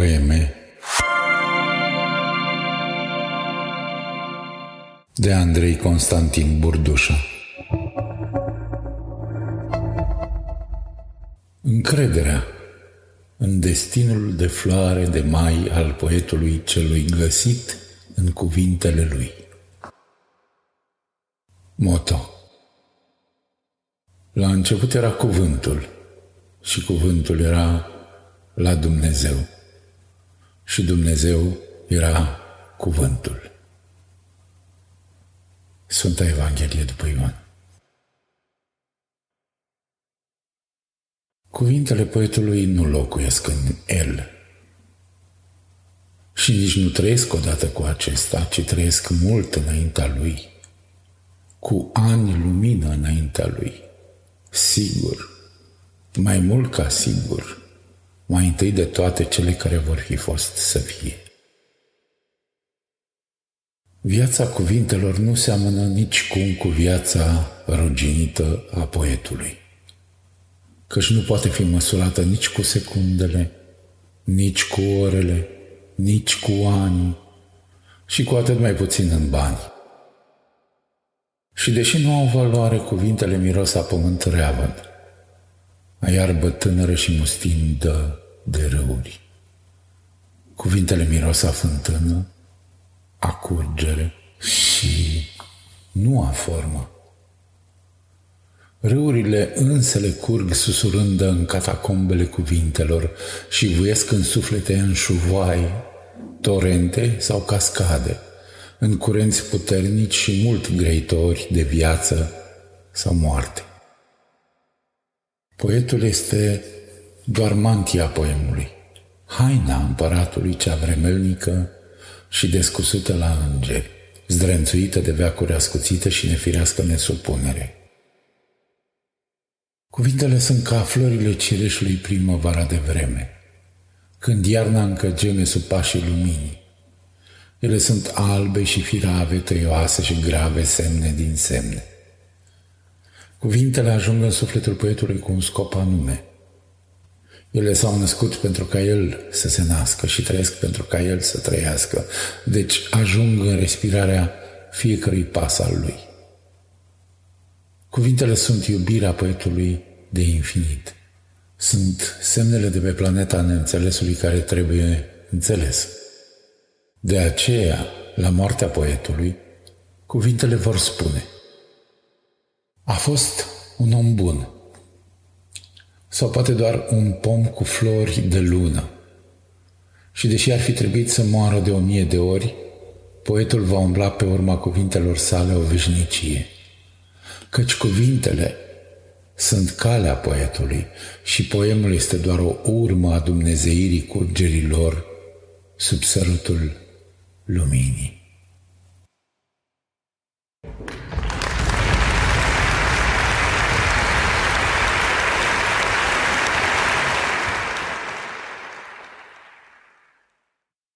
poeme de Andrei Constantin Burdușa Încrederea în destinul de floare de mai al poetului celui găsit în cuvintele lui. Moto La început era cuvântul și cuvântul era la Dumnezeu și Dumnezeu era cuvântul. Sfânta Evanghelie după Ioan. Cuvintele poetului nu locuiesc în el. Și nici nu trăiesc odată cu acesta, ci trăiesc mult înaintea lui, cu ani lumină înaintea lui, sigur, mai mult ca sigur, mai întâi de toate cele care vor fi fost să fie. Viața cuvintelor nu seamănă nici cum cu viața ruginită a poetului, căci nu poate fi măsurată nici cu secundele, nici cu orele, nici cu ani și cu atât mai puțin în bani. Și deși nu au valoare, cuvintele miros a pământ reavăn, a iarbă tânără și mustindă de râuri. Cuvintele miros a fântână, a curgere și nu a formă. Râurile însele curg susurândă în catacombele cuvintelor și vuiesc în suflete în șuvai, torente sau cascade, în curenți puternici și mult greitori de viață sau moarte. Poetul este doar mantia poemului, haina împăratului cea vremelnică și descusută la îngeri, zdrențuită de veacuri ascuțită și nefirească nesupunere. Cuvintele sunt ca florile cireșului primăvara de vreme, când iarna încă geme sub pașii luminii. Ele sunt albe și firave, tăioase și grave semne din semne. Cuvintele ajung în sufletul poetului cu un scop anume – ele s-au născut pentru ca El să se nască și trăiesc pentru ca El să trăiască. Deci ajung în respirarea fiecărui pas al Lui. Cuvintele sunt iubirea poetului de infinit. Sunt semnele de pe planeta neînțelesului care trebuie înțeles. De aceea, la moartea poetului, cuvintele vor spune A fost un om bun, sau poate doar un pom cu flori de lună. Și deși ar fi trebuit să moară de o mie de ori, poetul va umbla pe urma cuvintelor sale o veșnicie. Căci cuvintele sunt calea poetului și poemul este doar o urmă a dumnezeirii curgerilor sub sărutul luminii.